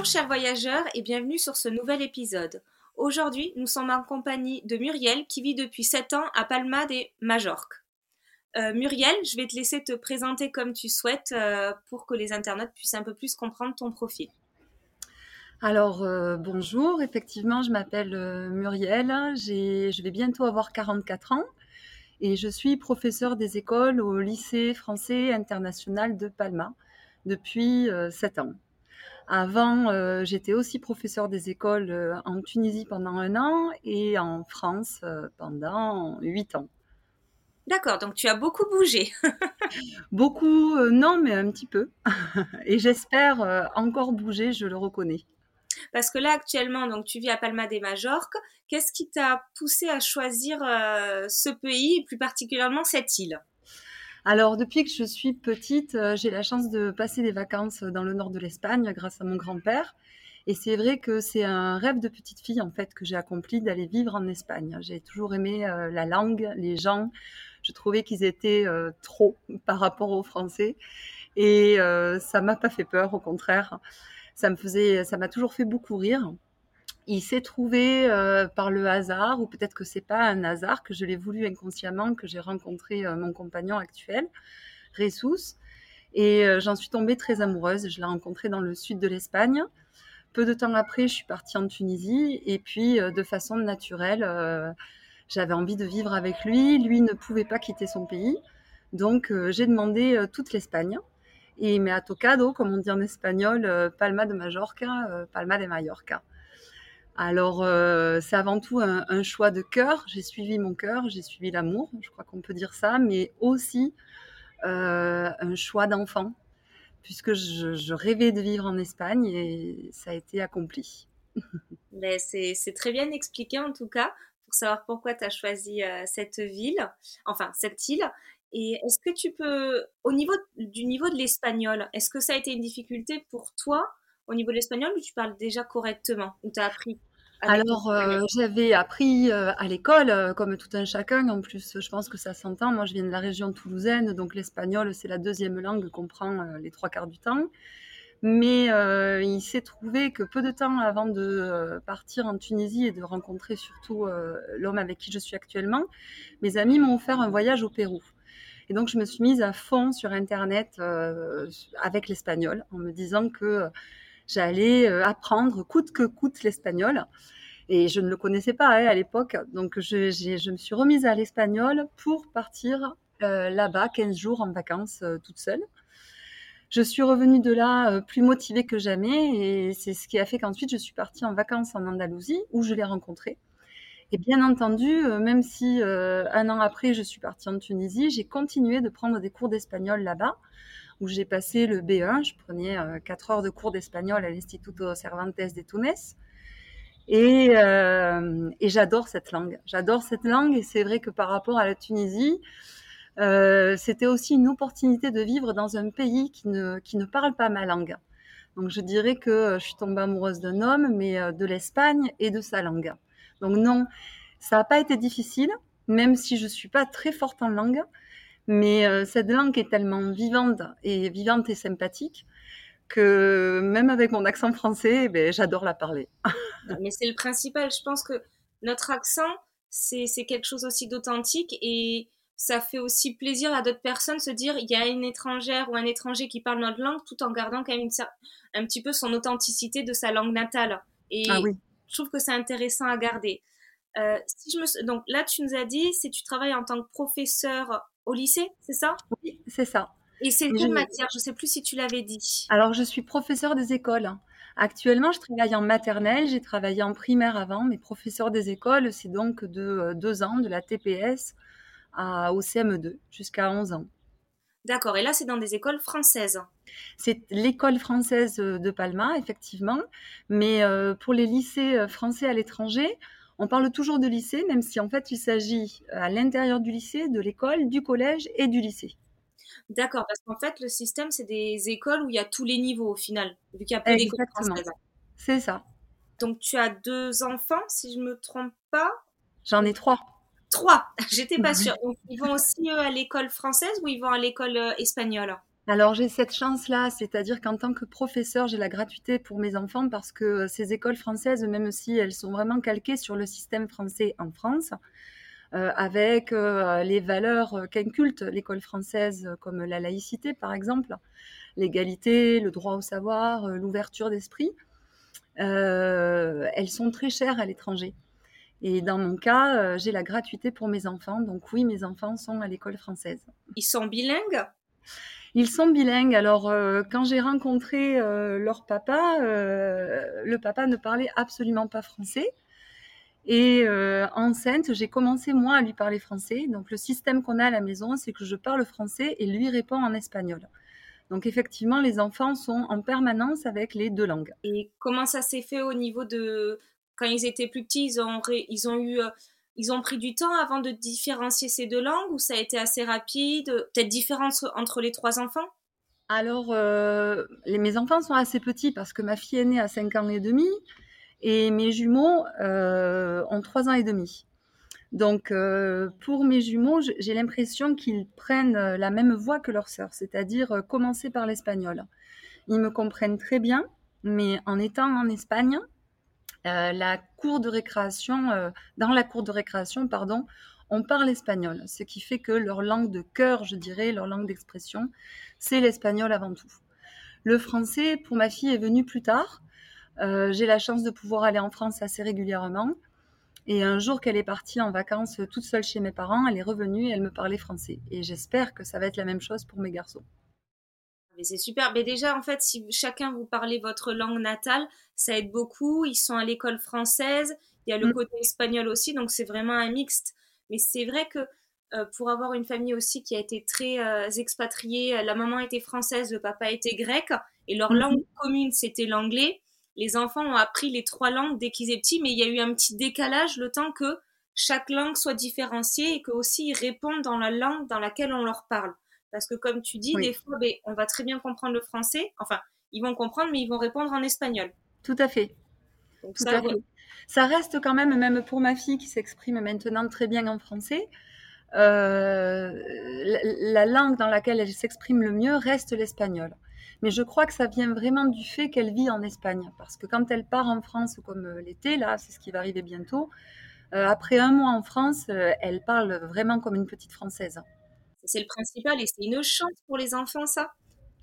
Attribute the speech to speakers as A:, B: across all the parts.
A: Bonjour chers voyageurs et bienvenue sur ce nouvel épisode. Aujourd'hui, nous sommes en compagnie de Muriel qui vit depuis 7 ans à Palma de Majorque. Euh, Muriel, je vais te laisser te présenter comme tu souhaites euh, pour que les internautes puissent un peu plus comprendre ton profil.
B: Alors, euh, bonjour, effectivement, je m'appelle Muriel, je vais bientôt avoir 44 ans et je suis professeure des écoles au lycée français international de Palma depuis 7 ans. Avant, euh, j'étais aussi professeur des écoles euh, en Tunisie pendant un an et en France euh, pendant huit ans.
A: D'accord, donc tu as beaucoup bougé.
B: beaucoup, non, mais un petit peu. et j'espère encore bouger, je le reconnais.
A: Parce que là, actuellement, donc tu vis à Palma de Majorque. Qu'est-ce qui t'a poussé à choisir ce pays et plus particulièrement cette île?
B: Alors, depuis que je suis petite, euh, j'ai la chance de passer des vacances dans le nord de l'Espagne grâce à mon grand-père. Et c'est vrai que c'est un rêve de petite fille, en fait, que j'ai accompli d'aller vivre en Espagne. J'ai toujours aimé euh, la langue, les gens. Je trouvais qu'ils étaient euh, trop par rapport aux Français. Et ça m'a pas fait peur, au contraire. Ça me faisait, ça m'a toujours fait beaucoup rire il s'est trouvé euh, par le hasard, ou peut-être que c'est pas un hasard, que je l'ai voulu inconsciemment, que j'ai rencontré euh, mon compagnon actuel, Ressus, et euh, j'en suis tombée très amoureuse. Je l'ai rencontré dans le sud de l'Espagne. Peu de temps après, je suis partie en Tunisie, et puis de façon naturelle, j'avais envie de vivre avec lui. Lui ne pouvait pas quitter son pays, donc j'ai demandé toute l'Espagne. Et il m'a tocado, comme on dit en espagnol, Palma de Majorca, Palma de Mallorca. Alors, euh, c'est avant tout un, choix de cœur. J'ai suivi mon cœur, j'ai suivi l'amour, je crois qu'on peut dire ça, mais aussi euh, un choix d'enfant, puisque je, rêvais de vivre en Espagne et ça a été accompli.
A: Mais c'est très bien expliqué en tout cas, pour savoir pourquoi tu as choisi euh, cette ville, enfin cette île. Et est-ce que tu peux, au niveau du niveau de l'espagnol, est-ce que ça a été une difficulté pour toi au niveau de l'espagnol ou tu parles déjà correctement Ou tu as appris
B: alors, euh, j'avais appris euh, à l'école, euh, comme tout un chacun. En plus, je pense que ça s'entend. Moi, je viens de la région toulousaine, donc l'espagnol, c'est la deuxième langue qu'on prend les trois quarts du temps. Mais il s'est trouvé que peu de temps avant de partir en Tunisie et de rencontrer surtout l'homme avec qui je suis actuellement, mes amis m'ont offert un voyage au Pérou. Et donc, je me suis mise à fond sur Internet avec l'espagnol en me disant que j'allais euh, apprendre coûte que coûte l'espagnol. Et je ne le connaissais pas hein, à l'époque. Donc, je, me suis remise à l'espagnol pour partir euh, là-bas 15 jours en vacances euh, toute seule. Je suis revenue de là plus motivée que jamais et c'est ce qui a fait qu'ensuite je suis partie en vacances en Andalousie où je l'ai rencontré. Et bien entendu, même si un an après je suis partie en Tunisie, j'ai continué de prendre des cours d'espagnol là-bas où j'ai passé le B1. Je prenais 4 euh, heures de cours d'espagnol à l'Instituto Cervantes de Tunis. Et, euh, et j'adore cette langue. J'adore cette langue et c'est vrai que par rapport à la Tunisie, euh, c'était aussi une opportunité de vivre dans un pays qui ne, qui ne parle pas ma langue. Donc je dirais que je suis tombée amoureuse d'un homme, mais de l'Espagne et de sa langue. Donc non, ça n'a pas été difficile, même si je suis pas très forte en langue. Mais euh, cette langue est tellement vivante et vivante et sympathique que même avec mon accent français, ben, j'adore la parler.
A: Mais c'est le principal. Je pense que notre accent, c'est quelque chose aussi d'authentique et ça fait aussi plaisir à d'autres personnes de se dire il y a une étrangère ou un étranger qui parle notre langue tout en gardant quand même un petit peu son authenticité de sa langue natale. Et ah je trouve que c'est intéressant à garder. Euh, si je me... Donc là, tu nous as dit, si tu travailles en tant que professeur au lycée, c'est ça?
B: Oui, c'est ça.
A: Et c'est quelle matière? Je ne sais plus si tu l'avais dit.
B: Alors, je suis professeur des écoles. Actuellement, je travaille en maternelle, j'ai travaillé en primaire avant, mais professeur des écoles, c'est donc de euh, deux ans, de la TPS à, au CM2, jusqu'à 11 ans.
A: D'accord, et là c'est dans des écoles françaises.
B: C'est l'école française de Palma, effectivement, mais pour les lycées français à l'étranger, on parle toujours de lycée, même si en fait il s'agit à l'intérieur du lycée, de l'école, du collège et du lycée.
A: D'accord, parce qu'en fait le système c'est des écoles où il y a tous les niveaux au final, vu qu'il y a peu d'écoles françaises.
B: C'est ça.
A: Donc tu as deux enfants, si je me trompe pas.
B: J'en ai trois.
A: Trois, j'étais pas sûre. Donc, ils vont aussi à l'école française ou ils vont à l'école euh, espagnole?
B: Alors j'ai cette chance-là, c'est-à-dire qu'en tant que professeur, j'ai la gratuité pour mes enfants parce que euh, ces écoles françaises, même si elles sont vraiment calquées sur le système français en France, euh, avec les valeurs qu'inculte l'école française, comme la laïcité par exemple, l'égalité, le droit au savoir, l'ouverture d'esprit, elles sont très chères à l'étranger. Et dans mon cas, euh, j'ai la gratuité pour mes enfants. Donc oui, mes enfants sont à l'école française.
A: Ils sont bilingues?
B: Ils sont bilingues. Alors euh, quand j'ai rencontré euh, leur papa, le papa ne parlait absolument pas français. Et enceinte, j'ai commencé moi à lui parler français. Donc le système qu'on a à la maison, c'est que je parle français et lui répond en espagnol. Donc effectivement, les enfants sont en permanence avec les deux langues.
A: Et comment ça s'est fait au niveau de quand ils étaient plus petits, ils ont, ils ont eu, euh, ils ont pris du temps avant de différencier ces deux langues ou ça a été assez rapide? Peut-être différence entre les trois enfants?
B: Alors, euh, mes enfants sont assez petits parce que ma fille est née à 5 ans et demi et mes jumeaux euh, ont 3 ans et demi. Donc, pour mes jumeaux, j'ai l'impression qu'ils prennent la même voie que leur sœur, c'est-à-dire commencer par l'espagnol. Ils me comprennent très bien, mais en étant en Espagne, euh, la cour de récréation, euh, dans la cour de récréation, pardon, on parle espagnol, ce qui fait que leur langue de cœur, je dirais, leur langue d'expression, c'est l'espagnol avant tout. Le français, pour ma fille, est venu plus tard. Euh, j'ai la chance de pouvoir aller en France assez régulièrement. Et un jour qu'elle est partie en vacances toute seule chez mes parents, elle est revenue et elle me parlait français. Et j'espère que ça va être la même chose pour mes garçons
A: c'est super. Mais déjà, en fait, si chacun vous parlez votre langue natale, ça aide beaucoup. Ils sont à l'école française. Il y a le mm. côté espagnol aussi, donc c'est vraiment un mixte. Mais c'est vrai que euh, pour avoir une famille aussi qui a été très euh, expatriée, la maman était française, le papa était grec, et leur mm-hmm. langue commune c'était l'anglais. Les enfants ont appris les trois langues dès qu'ils étaient petits, mais il y a eu un petit décalage le temps que chaque langue soit différenciée et que aussi ils répondent dans la langue dans laquelle on leur parle. Parce que comme tu dis, des fois, ben, on va très bien comprendre le français. Enfin, ils vont comprendre, mais ils vont répondre en espagnol.
B: Tout à fait. ça, ça reste quand même, même pour ma fille qui s'exprime maintenant très bien en français, euh, la, langue dans laquelle elle s'exprime le mieux reste l'espagnol. Mais je crois que ça vient vraiment du fait qu'elle vit en Espagne. Parce que quand elle part en France comme euh, l'été, là, c'est ce qui va arriver bientôt, euh, après un mois en France, elle parle vraiment comme une petite française.
A: C'est le principal et c'est une chance pour les enfants, ça.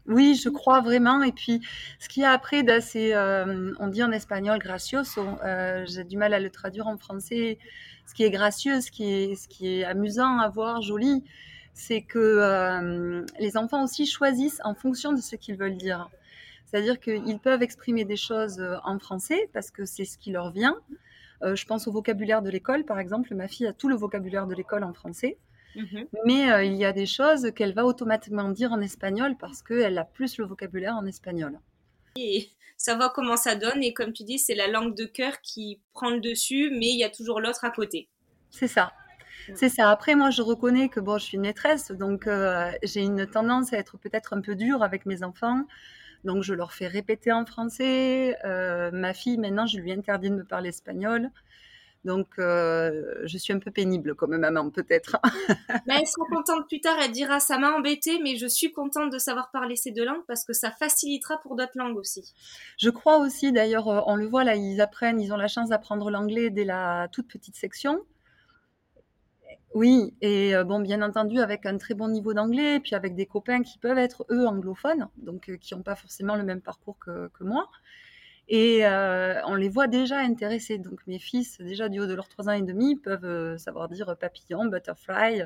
B: Oui, je crois vraiment. Et puis, ce qu'il y a après d'assez, euh, on dit en espagnol gracioso, euh, j'ai du mal à le traduire en français. Ce qui est gracieux, ce qui est, ce qui est amusant à voir, joli, c'est que euh, les enfants aussi choisissent en fonction de ce qu'ils veulent dire. C'est-à-dire qu'ils peuvent exprimer des choses en français parce que c'est ce qui leur vient. je pense au vocabulaire de l'école, par exemple. Ma fille a tout le vocabulaire de l'école en français. Mmh Mais euh, il y a des choses qu'elle va automatiquement dire en espagnol parce qu'elle a plus le vocabulaire en espagnol.
A: Et va comment ça donne et comme tu dis, c'est la langue de cœur qui prend le dessus, mais il y a toujours l'autre à côté.
B: C'est ça. C'est ça. Après, moi, je reconnais que bon, je suis une maîtresse, donc euh, j'ai une tendance à être peut-être un peu dure avec mes enfants. Donc, je leur fais répéter en français. Euh, ma fille, maintenant, je lui interdis de me parler espagnol. Donc, euh, je suis un peu pénible comme maman, peut-être.
A: mais elle sera contente plus tard, elle dira ça m'a embêtée, mais je suis contente de savoir parler ces deux langues parce que ça facilitera pour d'autres langues aussi.
B: Je crois aussi, d'ailleurs, euh, on le voit là, ils apprennent, ils ont la chance d'apprendre l'anglais dès la toute petite section. Oui, et euh, bon, bien entendu, avec un très bon niveau d'anglais, puis avec des copains qui peuvent être eux anglophones, donc qui n'ont pas forcément le même parcours que moi. Et euh, on les voit déjà intéressés. Donc mes fils, déjà du haut de leurs trois ans et demi, peuvent euh, savoir dire papillon, butterfly.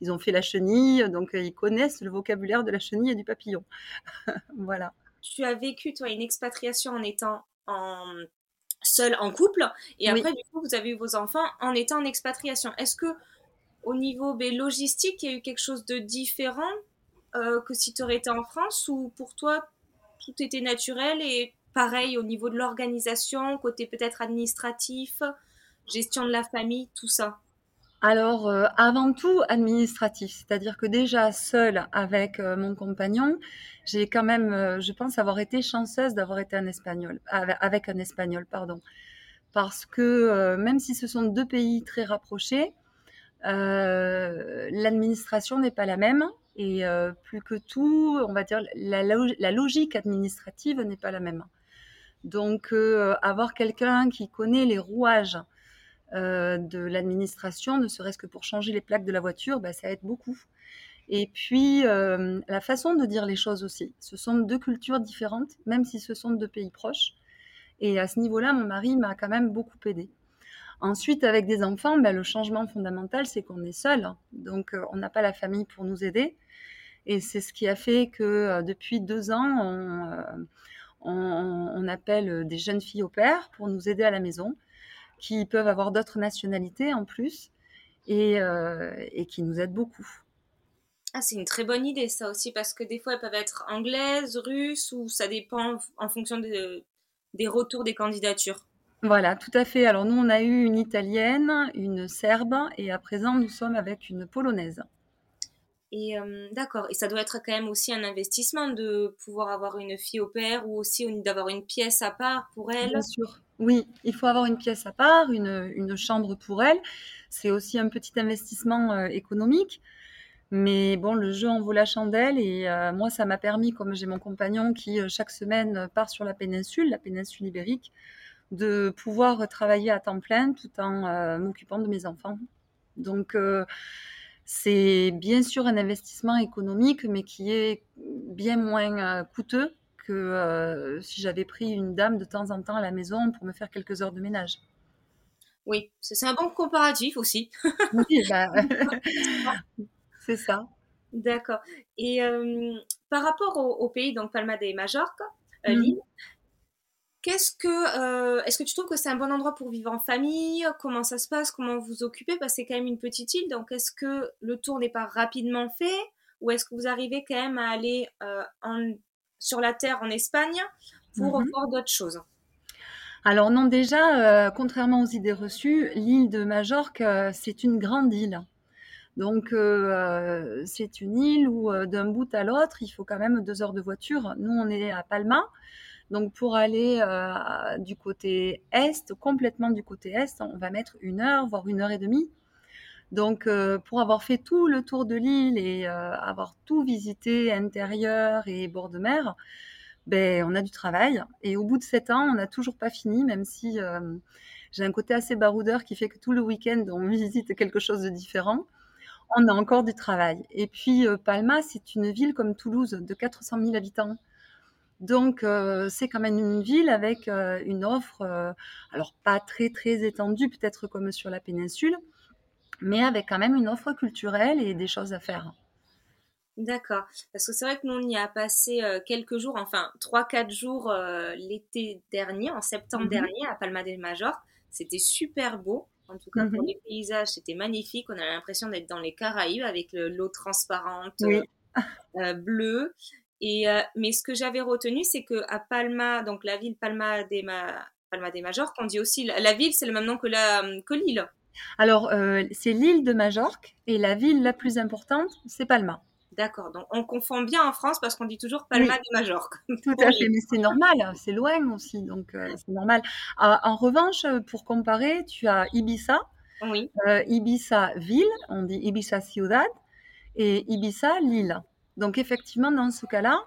B: Ils ont fait la chenille, donc euh, ils connaissent le vocabulaire de la chenille et du papillon. voilà.
A: Tu as vécu, toi, une expatriation en étant en seul en couple, et après, du coup, vous avez eu vos enfants en étant en expatriation. Est-ce que au niveau ben, logistique, il y a eu quelque chose de différent que si tu aurais été en France ou pour toi tout était naturel et pareil au niveau de l'organisation, côté peut-être administratif, gestion de la famille, tout ça
B: alors, euh, avant tout, administratif. C'est-à-dire que déjà, seule avec euh, mon compagnon, j'ai quand même, euh, je pense, avoir été chanceuse d'avoir été un espagnol, avec un espagnol, pardon. Parce que même si ce sont deux pays très rapprochés, l'administration n'est pas la même. Et plus que tout, on va dire, la, la logique administrative n'est pas la même. Donc, avoir quelqu'un qui connaît les rouages euh, de l'administration, ne serait-ce que pour changer les plaques de la voiture, bah, ça aide beaucoup. Et puis, euh, la façon de dire les choses aussi. Ce sont deux cultures différentes, même si ce sont deux pays proches. Et à ce niveau-là, mon mari m'a quand même beaucoup aidé. Ensuite, avec des enfants, bah, le changement fondamental, c'est qu'on est seul. Donc, euh, on n'a pas la famille pour nous aider. Et c'est ce qui a fait que depuis deux ans, on, on, appelle des jeunes filles au père pour nous aider à la maison qui peuvent avoir d'autres nationalités en plus et, euh, et, qui nous aident beaucoup.
A: Ah, c'est une très bonne idée ça aussi parce que des fois elles peuvent être anglaises, russes ou ça dépend en fonction des retours des candidatures.
B: Voilà, tout à fait. Alors nous on a eu une italienne, une serbe et à présent nous sommes avec une polonaise.
A: Et euh, d'accord, et ça doit être quand même aussi un investissement de pouvoir avoir une fille au père ou aussi d'avoir une pièce à part pour elle.
B: Bien sûr. Oui, il faut avoir une pièce à part, une, chambre pour elle. C'est aussi un petit investissement euh, économique. Mais bon, le jeu en vaut la chandelle et euh, moi, ça m'a permis, comme j'ai mon compagnon qui chaque semaine part sur la péninsule, la péninsule ibérique, de pouvoir travailler à temps plein tout en m'occupant de mes enfants. Donc, c'est bien sûr un investissement économique, mais qui est bien moins euh, coûteux que euh, si j'avais pris une dame de temps en temps à la maison pour me faire quelques heures de ménage.
A: Oui, c'est un bon comparatif aussi.
B: oui, bah, c'est ça.
A: D'accord. Et euh, par rapport au, pays, donc Palma de Majorque, mmh. l'île, Qu'est-ce que, euh, est-ce que tu trouves que c'est un bon endroit pour vivre en famille? Comment ça se passe? Comment vous occupez? Parce que c'est quand même une petite île, donc est-ce que le tour n'est pas rapidement fait? Ou est-ce que vous arrivez quand même à aller euh, sur la terre en Espagne pour mhm. voir d'autres choses?
B: Alors non, déjà, euh, contrairement aux idées reçues, l'île de Majorque, c'est une grande île. Donc c'est une île où d'un bout à l'autre, il faut quand même deux heures de voiture. Nous, on est à Palma, donc pour aller euh, du côté est, complètement du côté est, on va mettre une heure, voire une heure et demie. Donc euh, pour avoir fait tout le tour de l'île et euh, avoir tout visité, intérieur et bord de mer, ben, on a du travail. Et au bout de sept ans, on n'a toujours pas fini, même si j'ai un côté assez baroudeur qui fait que tout le week-end, on visite quelque chose de différent. On a encore du travail. Et puis Palma, c'est une ville comme Toulouse de 400 000 habitants. Donc, euh, c'est quand même une ville avec euh, une offre, euh, alors pas très très étendue, peut-être comme sur la péninsule, mais avec quand même une offre culturelle et des choses à faire.
A: D'accord, parce que c'est vrai que nous on y a passé quelques jours, enfin 3-4 jours l'été dernier, en septembre mhm. dernier à Palma de Major. C'était super beau, en tout cas pour mhm. les paysages, c'était magnifique. On a l'impression d'être dans les Caraïbes avec l'eau transparente bleue. Et, euh, mais ce que j'avais retenu, c'est que à Palma, donc la ville Palma de, Ma, Palma de Majorque, on dit aussi la, ville, c'est le même nom que la que l'île.
B: Alors, euh, c'est l'île de Majorque et la ville la plus importante, c'est Palma.
A: D'accord, donc on confond bien en France parce qu'on dit toujours Palma de Majorque.
B: Tout à fait, mais c'est normal, c'est loin aussi, donc euh, c'est normal. Ah, en revanche, pour comparer, tu as Ibiza, oui. Ibiza ville, on dit Ibiza ciudad, et Ibiza l'île. Donc effectivement, dans ce cas-là,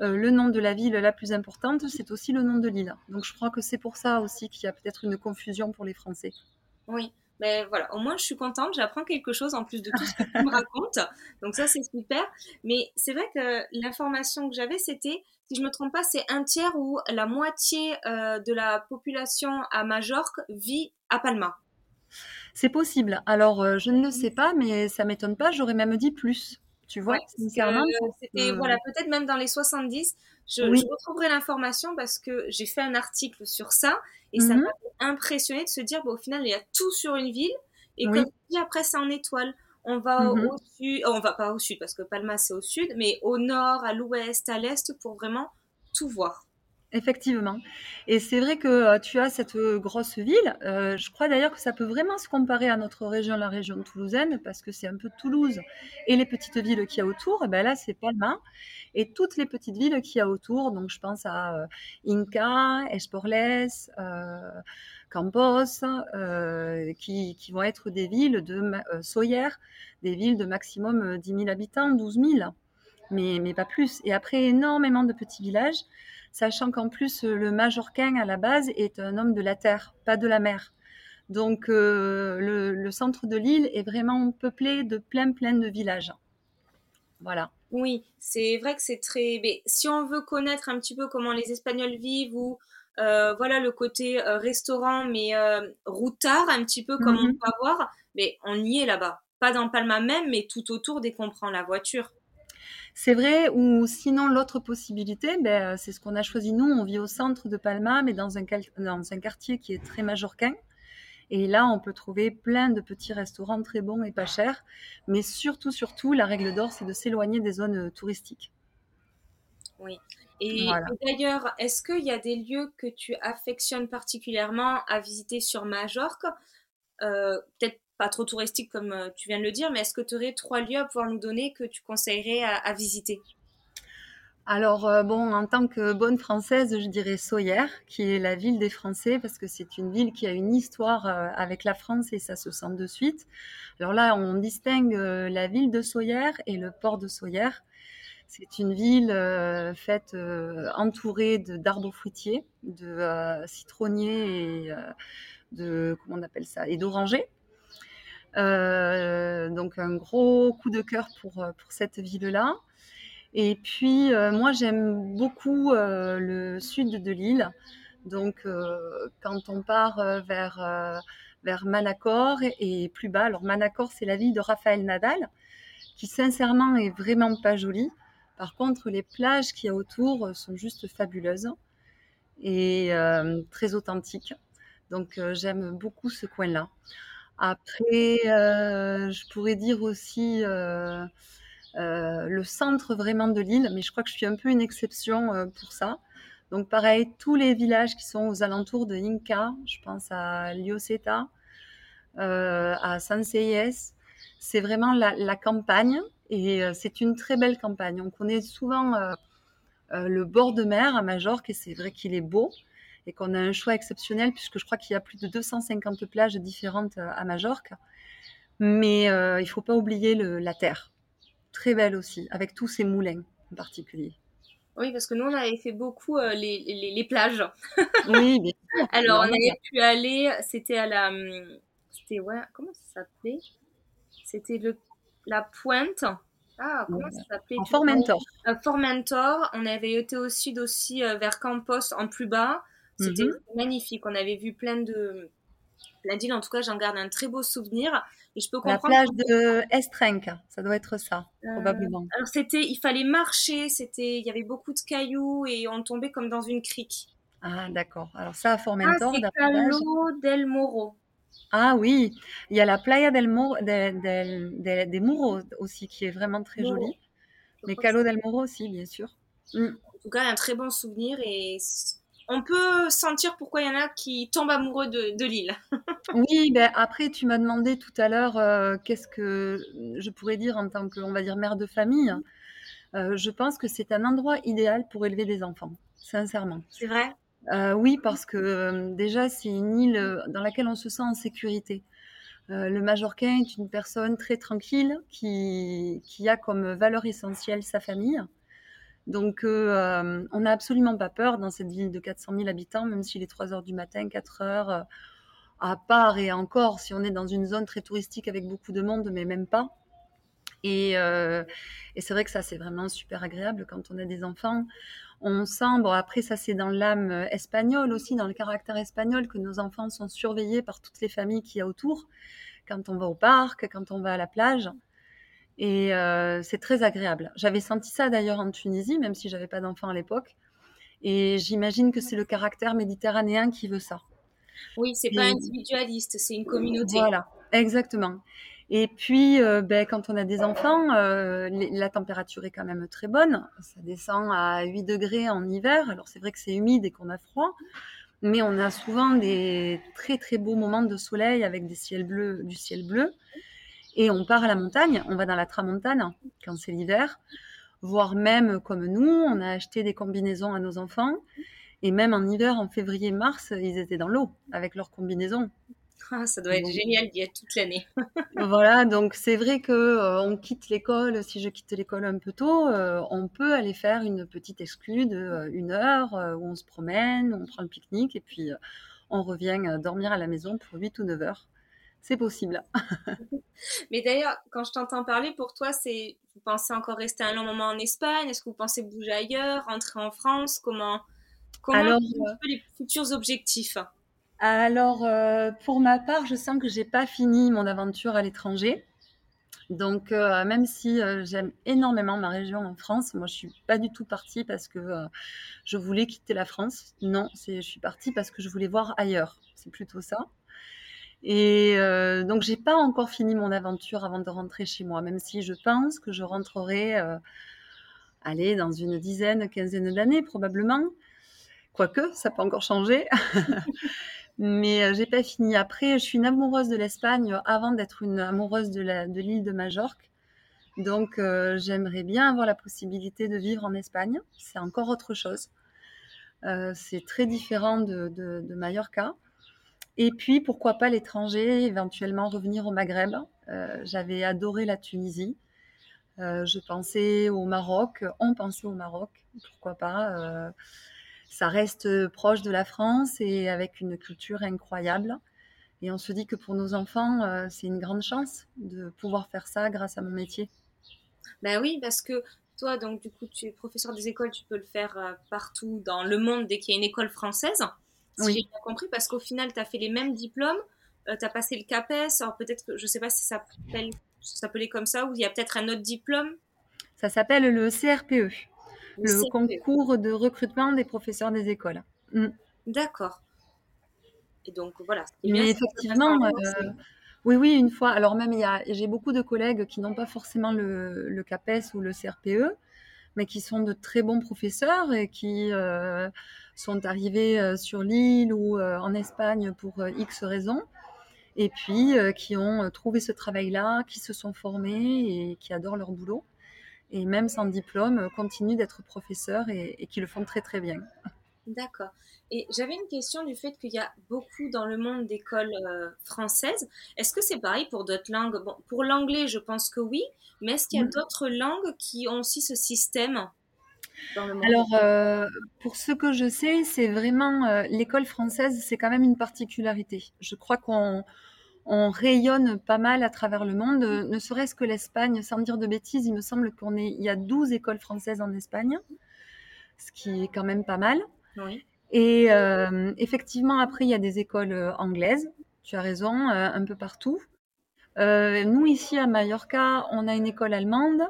B: euh, le nom de la ville la plus importante, c'est aussi le nom de l'île. Donc je crois que c'est pour ça aussi qu'il y a peut-être une confusion pour les Français.
A: Oui, mais voilà, au moins je suis contente, j'apprends quelque chose en plus de tout ce que tu me racontes. Donc ça c'est super. Mais c'est vrai que l'information que j'avais, c'était, si je me trompe pas, c'est un tiers ou la moitié euh, de la population à Majorque vit à Palma.
B: C'est possible. Alors euh, je ne le sais pas, mais ça m'étonne pas. J'aurais même dit plus. Tu vois,
A: C'était, voilà, peut-être même dans les 70. Je, retrouverai l'information parce que j'ai fait un article sur ça et ça mhm. m'a impressionné de se dire, bon, au final, il y a tout sur une ville et comme tu dis, après, c'est en étoile. on va mhm. au sud, on va pas au sud parce que Palma c'est au sud, mais au nord, à l'ouest, à l'est pour vraiment tout voir.
B: Effectivement. Et c'est vrai que euh, tu as cette euh, grosse ville. Euh, je crois d'ailleurs que ça peut vraiment se comparer à notre région, la région toulousaine, parce que c'est un peu Toulouse et les petites villes qu'il y a autour. Et ben là, c'est Palma et toutes les petites villes qu'il y a autour. Donc, je pense à Inca, Esporles, Campos, qui, qui, vont être des villes de Soyer, des villes de maximum 10 000 habitants, 12 000, mais, mais pas plus. Et après, énormément de petits villages sachant qu'en plus le Majorquin à la base est un homme de la terre, pas de la mer. Donc euh, le, centre de l'île est vraiment peuplé de plein plein de villages. Voilà.
A: Oui, c'est vrai que c'est très. Mais si on veut connaître un petit peu comment les Espagnols vivent ou euh, voilà le côté euh, restaurant, mais routard un petit peu comme on mhm. peut avoir, mais on y est là-bas. Pas dans Palma même, mais tout autour dès qu'on prend la voiture.
B: C'est vrai, ou sinon l'autre possibilité, ben, c'est ce qu'on a choisi nous. On vit au centre de Palma, mais dans un, dans un quartier qui est très majorquin. Et là, on peut trouver plein de petits restaurants très bons et pas chers. Mais surtout, surtout, la règle d'or, c'est de s'éloigner des zones touristiques.
A: Oui. Et, d'ailleurs, est-ce qu'il y a des lieux que tu affectionnes particulièrement à visiter sur Majorque? Euh, Peut-être pas trop touristique comme euh, tu viens de le dire, mais est-ce que tu aurais trois lieux à pouvoir nous donner que tu conseillerais à, visiter?
B: Alors, euh, bon, en tant que bonne française, je dirais Soyer, qui est la ville des Français, parce que c'est une ville qui a une histoire euh, avec la France et ça se sent de suite. Alors là, on distingue la ville de Soyer et le port de Soyer. C'est une ville faite, entourée d'arbres fruitiers, de citronniers et de, comment on appelle ça, et d'orangers. Euh, donc un gros coup de cœur pour, euh, pour cette ville-là. Et puis euh, moi j'aime beaucoup le sud de l'île. Donc quand on part vers, vers Manacor et, plus bas, alors Manacor c'est la ville de Raphaël Nadal, qui sincèrement est vraiment pas jolie. Par contre, les plages qu'il y a autour sont juste fabuleuses et très authentiques. Donc j'aime beaucoup ce coin-là. Après, euh, je pourrais dire aussi euh, euh, le centre vraiment de l'île, mais je crois que je suis un peu une exception pour ça. Donc pareil, tous les villages qui sont aux alentours de Inca, je pense à Lioceta, à San c'est vraiment la, campagne et c'est une très belle campagne. On connaît souvent le bord de mer à Majorque et c'est vrai qu'il est beau et qu'on a un choix exceptionnel puisque je crois qu'il y a plus de 250 plages différentes euh, à Majorque. Mais euh, il ne faut pas oublier la terre, très belle aussi, avec tous ces moulins en particulier.
A: Oui, parce que nous, on avait fait beaucoup euh, les, les, plages.
B: oui, bien
A: sûr. Alors, on avait pu aller, c'était à la. Hum, c'était, ouais, comment ça s'appelait? C'était le, la pointe. Ah, comment ça s'appelait
B: En Formentor.
A: Formentor. On avait été au sud aussi vers Campos en plus bas. C'était mhm. magnifique. On avait vu plein de plein d'îles. En tout cas, j'en garde un très beau souvenir. Et je peux comprendre.
B: La plage de Estrenque, ça doit être ça, euh, probablement.
A: Alors c'était, il fallait marcher. C'était, il y avait beaucoup de cailloux et on tombait comme dans une crique.
B: Ah d'accord. Alors ça, à Formentor, ah,
A: c'est del Moro.
B: Ah oui, il y a la Playa del Moro, des Muros aussi, qui est vraiment très jolie. Mais Calo del Moro aussi, bien sûr.
A: Mm. En tout cas, un très bon souvenir et on peut sentir pourquoi il y en a qui tombent amoureux de, l'île.
B: oui, ben après, tu m'as demandé tout à l'heure euh, qu'est-ce que je pourrais dire en tant que, on va dire, mère de famille. Euh, je pense que c'est un endroit idéal pour élever des enfants, sincèrement.
A: C'est vrai?
B: Euh, Oui, parce que déjà, c'est une île dans laquelle on se sent en sécurité. le Majorquin est une personne très tranquille qui, qui a comme valeur essentielle sa famille donc, euh, on n'a absolument pas peur dans cette ville de 400 000 habitants, même s'il est 3 heures du matin, 4 heures, euh, à part et encore si on est dans une zone très touristique avec beaucoup de monde, mais même pas. Et, euh, c'est vrai que ça, c'est vraiment super agréable quand on a des enfants. On sent, bon, après, ça, c'est dans l'âme espagnole aussi, dans le caractère espagnol, que nos enfants sont surveillés par toutes les familles qu'il y a autour. Quand on va au parc, quand on va à la plage. Et euh, c'est très agréable. J'avais senti ça d'ailleurs en Tunisie, même si j'avais pas d'enfant à l'époque. Et j'imagine que c'est le caractère méditerranéen qui veut ça.
A: Oui, c'est pas individualiste, c'est une communauté.
B: Voilà, exactement. Et puis, euh, ben, quand on a des enfants, euh, la température est quand même très bonne. Ça descend à 8 degrés en hiver. Alors, c'est vrai que c'est humide et qu'on a froid. Mais on a souvent des très, très beaux moments de soleil avec des ciels bleus, du ciel bleu. Et on part à la montagne. On va dans la tramontane quand c'est l'hiver. Voire même comme nous, on a acheté des combinaisons à nos enfants. Et même en hiver, en février-mars, ils étaient dans l'eau avec leurs combinaisons.
A: Ah, ça doit être génial d'y être toute l'année.
B: voilà, donc c'est vrai que euh, on quitte l'école. Si je quitte l'école un peu tôt, euh, on peut aller faire une petite exclue de euh, une heure où on se promène, on prend le pique-nique et puis on revient dormir à la maison pour 8 ou 9 heures. C'est possible.
A: Mais d'ailleurs, quand je t'entends parler, pour toi, c'est vous pensez encore rester un long moment en Espagne? Est-ce que vous pensez bouger ailleurs, rentrer en France? Comment comment Alors, les futurs objectifs?
B: alors, euh, pour ma part, je sens que j'ai pas fini mon aventure à l'étranger. Donc, euh, même si euh, j'aime énormément ma région en France, moi, je suis pas du tout partie parce que je voulais quitter la France. Non, je suis partie parce que je voulais voir ailleurs. C'est plutôt ça. Et donc, j'ai pas encore fini mon aventure avant de rentrer chez moi, même si je pense que je rentrerai, allez, dans une dizaine, quinzaine d'années probablement. Quoique, ça peut encore changer. Mais euh, j'ai pas fini. Après, je suis une amoureuse de l'Espagne avant d'être une amoureuse de l'île de, Majorque. Donc, euh, j'aimerais bien avoir la possibilité de vivre en Espagne. C'est encore autre chose. Euh, c'est très différent de, de, Mallorca. Et puis, pourquoi pas l'étranger, éventuellement revenir au Maghreb. J'avais adoré la Tunisie. je pensais au Maroc. On pensait au Maroc. Pourquoi pas ça reste euh, proche de la France et avec une culture incroyable. Et on se dit que pour nos enfants, euh, c'est une grande chance de pouvoir faire ça grâce à mon métier.
A: Ben oui, parce que toi, donc du coup, tu es professeur des écoles, tu peux le faire euh, partout dans le monde dès qu'il y a une école française. Si oui. j'ai bien compris, parce qu'au final, tu as fait les mêmes diplômes, tu as passé le CAPES, alors peut-être que je ne sais pas si ça s'appelait comme ça, ou il y a peut-être un autre diplôme.
B: Ça s'appelle le CRPE le concours de recrutement des professeurs des écoles.
A: Mm. D'accord. Et donc voilà.
B: Mais effectivement, euh, oui, oui, une fois. Alors même, j'ai beaucoup de collègues qui n'ont pas forcément le, CAPES ou le CRPE, mais qui sont de très bons professeurs et qui euh, sont arrivés euh, sur l'île ou en Espagne pour X raisons. Et puis qui ont trouvé ce travail-là, qui se sont formés et qui adorent leur boulot et même sans diplôme, euh, continuent d'être professeurs et, qui le font très très bien.
A: D'accord. Et j'avais une question du fait qu'il y a beaucoup dans le monde d'écoles euh, françaises. Est-ce que c'est pareil pour d'autres langues? Bon, Pour l'anglais, je pense que oui, mais est-ce qu'il y a mm. d'autres langues qui ont aussi ce système?
B: Dans le monde Alors, euh, pour ce que je sais, c'est vraiment l'école française, c'est quand même une particularité. Je crois qu'on on rayonne pas mal à travers le monde, ne serait-ce que l'Espagne, sans dire de bêtises, il me semble qu'on est, il y a 12 écoles françaises en Espagne, ce qui est quand même pas mal. Et euh, effectivement, après, il y a des écoles euh, anglaises, tu as raison, euh, un peu partout. nous, ici à Mallorca, on a une école allemande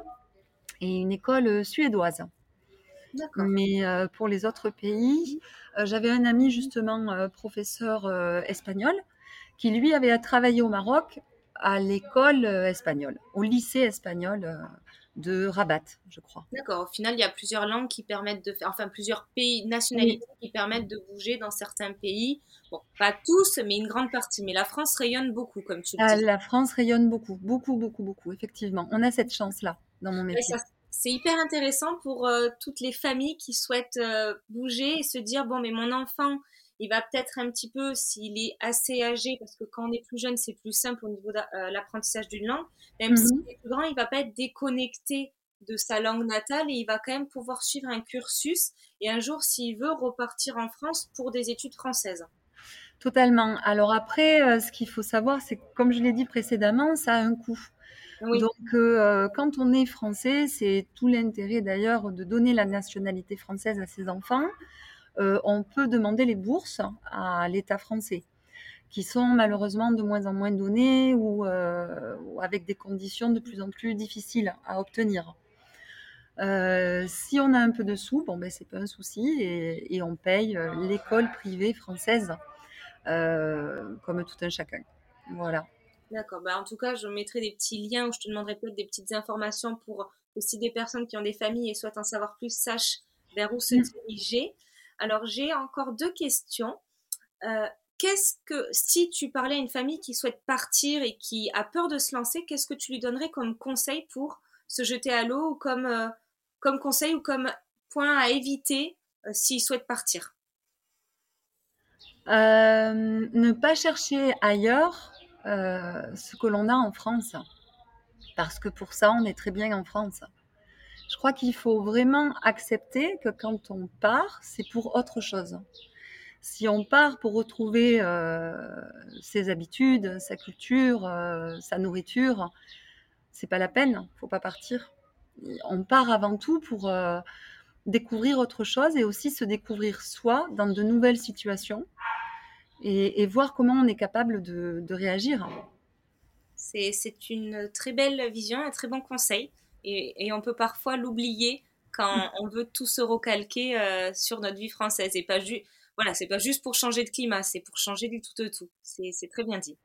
B: et une école suédoise. Mais pour les autres pays, j'avais un ami justement professeur espagnol qui lui avait travaillé au Maroc à l'école euh, espagnole, au lycée espagnol euh, de Rabat, je crois.
A: D'accord. Au final, il y a plusieurs langues qui permettent de faire, enfin plusieurs pays, nationalités qui permettent de bouger dans certains pays. Bon, pas tous, mais une grande partie. Mais la France rayonne beaucoup, comme tu le ah, dis.
B: La France rayonne beaucoup, beaucoup, beaucoup, beaucoup. Effectivement, on a cette chance-là dans mon métier.
A: C'est hyper intéressant pour euh, toutes les familles qui souhaitent bouger et se dire bon, mais mon enfant il va peut-être un petit peu, s'il est assez âgé, parce que quand on est plus jeune, c'est plus simple au niveau de euh, l'apprentissage d'une langue, même s'il mhm. est plus grand, il va pas être déconnecté de sa langue natale et il va quand même pouvoir suivre un cursus et un jour, s'il veut, repartir en France pour des études françaises.
B: Totalement. Alors après, euh, ce qu'il faut savoir, c'est que comme je l'ai dit précédemment, ça a un coût. Donc, euh, quand on est français, c'est tout l'intérêt d'ailleurs de donner la nationalité française à ses enfants. Euh, on peut demander les bourses à l'État français, qui sont malheureusement de moins en moins données ou, euh, avec des conditions de plus en plus difficiles à obtenir. Si on a un peu de sous, bon ben c'est pas un souci et, on paye l'école privée française comme tout un chacun. Voilà.
A: D'accord. Bah, en tout cas, je mettrai des petits liens où je te demanderai peut-être des petites informations pour aussi des personnes qui ont des familles et souhaitent en savoir plus sachent vers où se mm. diriger. Alors, j'ai encore deux questions. Euh, qu'est-ce que, si tu parlais à une famille qui souhaite partir et qui a peur de se lancer, qu'est-ce que tu lui donnerais comme conseil pour se jeter à l'eau ou comme, euh, comme conseil ou comme point à éviter euh, s'il souhaite partir?
B: Ne pas chercher ailleurs ce que l'on a en France. Parce que pour ça, on est très bien en France. Je crois qu'il faut vraiment accepter que quand on part, c'est pour autre chose. Si on part pour retrouver euh, ses habitudes, sa culture, euh, sa nourriture, c'est pas la peine. Faut pas partir. On part avant tout pour euh, découvrir autre chose et aussi se découvrir soi dans de nouvelles situations et, voir comment on est capable de réagir.
A: C'est une très belle vision, un très bon conseil. Et, on peut parfois l'oublier quand mm. on veut tout se recalquer euh, sur notre vie française. Et pas voilà, c'est pas juste pour changer de climat, c'est pour changer du tout au tout. C'est très bien dit.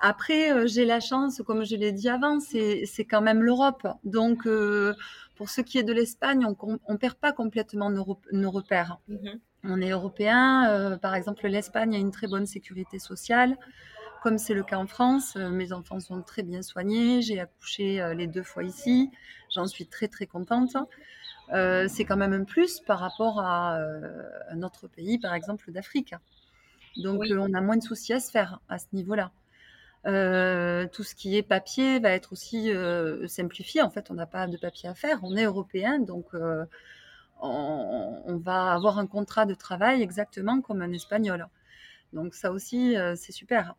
B: Après, euh, j'ai la chance, comme je l'ai dit avant, c'est quand même l'Europe. Donc, euh, pour ce qui est de l'Espagne, on ne perd pas complètement nos, repères. Mm-hmm. On est européen. par exemple, l'Espagne a une très bonne sécurité sociale comme c'est le cas en France, euh, mes enfants sont très bien soignés. J'ai accouché euh, les deux fois ici. J'en suis très très contente. Euh, c'est quand même un plus par rapport à un autre pays, par exemple d'Afrique. Donc on a moins de soucis à se faire à ce niveau-là. tout ce qui est papier va être aussi simplifié. En fait, on n'a pas de papier à faire. On est européen, donc on, va avoir un contrat de travail exactement comme un espagnol. Donc ça aussi, c'est super.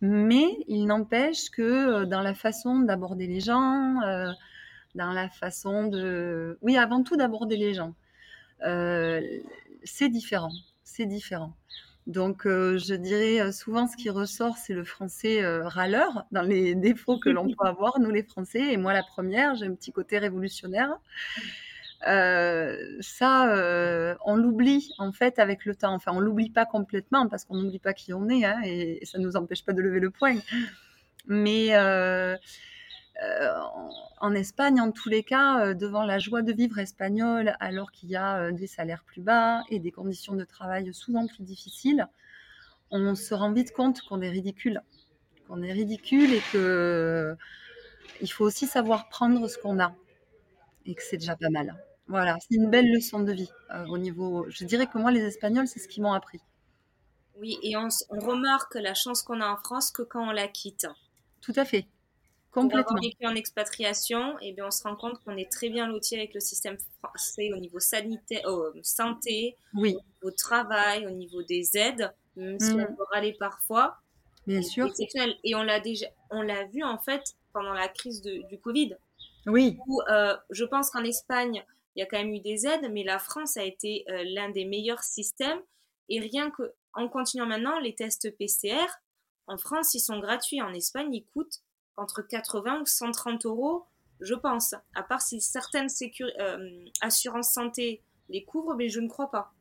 B: Mais il n'empêche que euh, dans la façon d'aborder les gens, euh, dans la façon de... Oui, avant tout d'aborder les gens. Euh, c'est différent, c'est différent. Donc, je dirais souvent ce qui ressort, c'est le français râleur, dans les défauts que l'on peut avoir, nous les Français. Et moi, la première, j'ai un petit côté révolutionnaire. Euh, ça, euh, on l'oublie en fait avec le temps. Enfin, on l'oublie pas complètement parce qu'on n'oublie pas qui on est hein, et, ça ne nous empêche pas de lever le poing. Mais euh, en Espagne, en tous les cas, devant la joie de vivre espagnole, alors qu'il y a des salaires plus bas et des conditions de travail souvent plus difficiles, on se rend vite compte qu'on est ridicule, qu'on est ridicule et que il faut aussi savoir prendre ce qu'on a et que c'est déjà pas mal. Voilà, c'est une belle leçon de vie euh, au niveau. Je dirais que moi, les Espagnols, c'est ce qu'ils m'ont appris.
A: Oui, et on, remarque la chance qu'on a en France que quand on la quitte.
B: Tout à fait. Complètement. Pour
A: vécu en expatriation, et eh bien on se rend compte qu'on est très bien loti avec le système français au niveau sanitaire, oh, santé,
B: oui.
A: au travail, au niveau des aides, même si on mm. peut râler parfois.
B: Bien sûr.
A: Et on l'a déjà, on l'a vu en fait pendant la crise du Covid.
B: Oui.
A: Où, euh, je pense qu'en Espagne, il y a quand même eu des aides, mais la France a été euh, l'un des meilleurs systèmes. Et rien que, en continuant maintenant, les tests PCR, en France, ils sont gratuits. En Espagne, ils coûtent entre 80 ou 130 euros, je pense. À part si certaines euh, assurances santé les couvrent, mais je ne crois pas.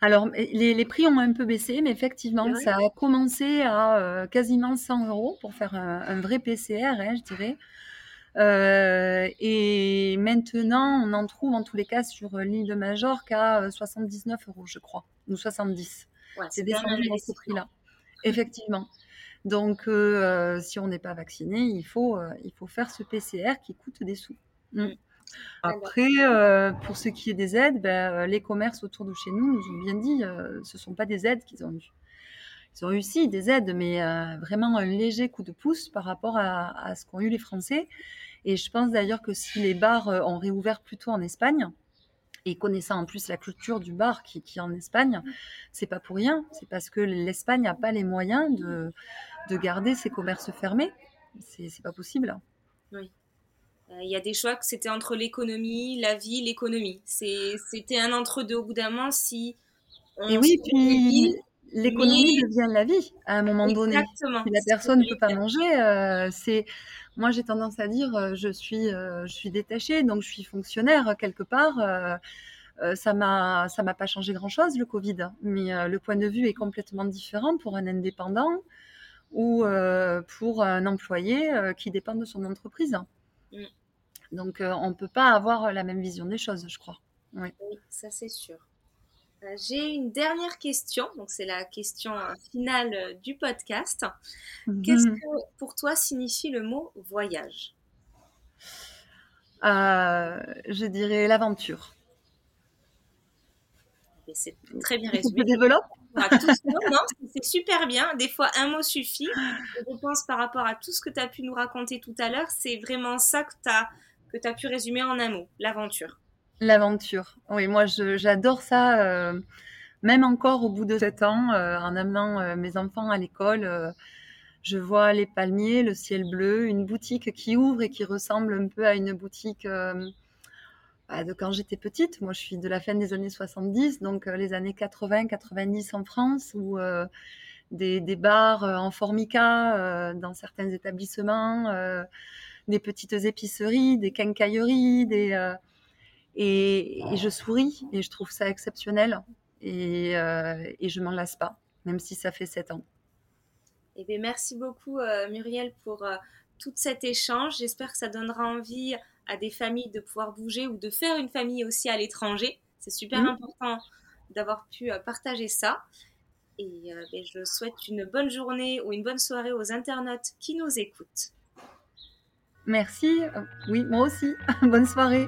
B: Alors, les, prix ont un peu baissé, mais effectivement, ça a commencé à euh, quasiment 100 euros pour faire un, vrai PCR, hein, je dirais. Euh, et maintenant, on en trouve en tous les cas sur l'île de Majorque à 79 euh, euros, je crois, ou 70. c'est descendu dans ce prix-là. Effectivement. Donc, euh, si on n'est pas vacciné, il faut, il faut faire ce PCR qui coûte des sous. Mm. Mm. Après, pour ce qui est des aides, ben, les commerces autour de chez nous nous ont bien dit, ce ne sont pas des aides qu'ils ont eues. Ils ont réussi des aides, mais vraiment un léger coup de pouce par rapport à, à ce qu'ont eu les Français. Et je pense d'ailleurs que si les bars euh, ont réouvert plutôt en Espagne, et connaissant en plus la culture du bar qui, est en Espagne, c'est pas pour rien. C'est parce que l'Espagne n'a pas les moyens de, de garder ses commerces fermés. C'est pas possible.
A: Oui. Euh, il y a des choix que c'était entre l'économie, la vie, l'économie. C'était un entre-deux au bout d'un moment. Si
B: et oui, puis l'économie devient la vie à un moment donné. Si la personne ne peut pas manger, euh, c'est moi, j'ai tendance à dire, euh, je suis, euh, je suis détachée, donc je suis fonctionnaire quelque part. Euh, ça m'a, ça m'a pas changé grand-chose le Covid, mais le point de vue est complètement différent pour un indépendant ou pour un employé qui dépend de son entreprise. Mm. Donc, on ne peut pas avoir la même vision des choses, je crois.
A: Oui, ça c'est sûr. J'ai une dernière question, donc c'est la question finale du podcast. Mhm. Qu'est-ce que pour toi signifie le mot voyage?
B: Je dirais l'aventure.
A: C'est très bien résumé.
B: Je développe
A: non, c'est super bien. Des fois, un mot suffit. je pense par rapport à tout ce que tu as pu nous raconter tout à l'heure, c'est vraiment ça que tu as, que as pu résumer en un mot, l'aventure.
B: L'aventure. Oui, moi, j'adore ça. Euh, même encore au bout de sept ans, euh, en amenant euh, mes enfants à l'école, je vois les palmiers, le ciel bleu, une boutique qui ouvre et qui ressemble un peu à une boutique bah, de quand j'étais petite. Moi, je suis de la fin des années 70, donc les années 80, 90 en France, où des, des, bars en formica dans certains établissements, des petites épiceries, des quincailleries, des et, je souris et je trouve ça exceptionnel. Et, euh, et je m'en lasse pas, même si ça fait sept ans.
A: Eh bien, merci beaucoup, euh, Muriel, pour euh, tout cet échange. J'espère que ça donnera envie à des familles de pouvoir bouger ou de faire une famille aussi à l'étranger. C'est super mmh. important d'avoir pu partager ça. Et ben, je souhaite une bonne journée ou une bonne soirée aux internautes qui nous écoutent.
B: Merci. Oui, moi aussi. bonne soirée.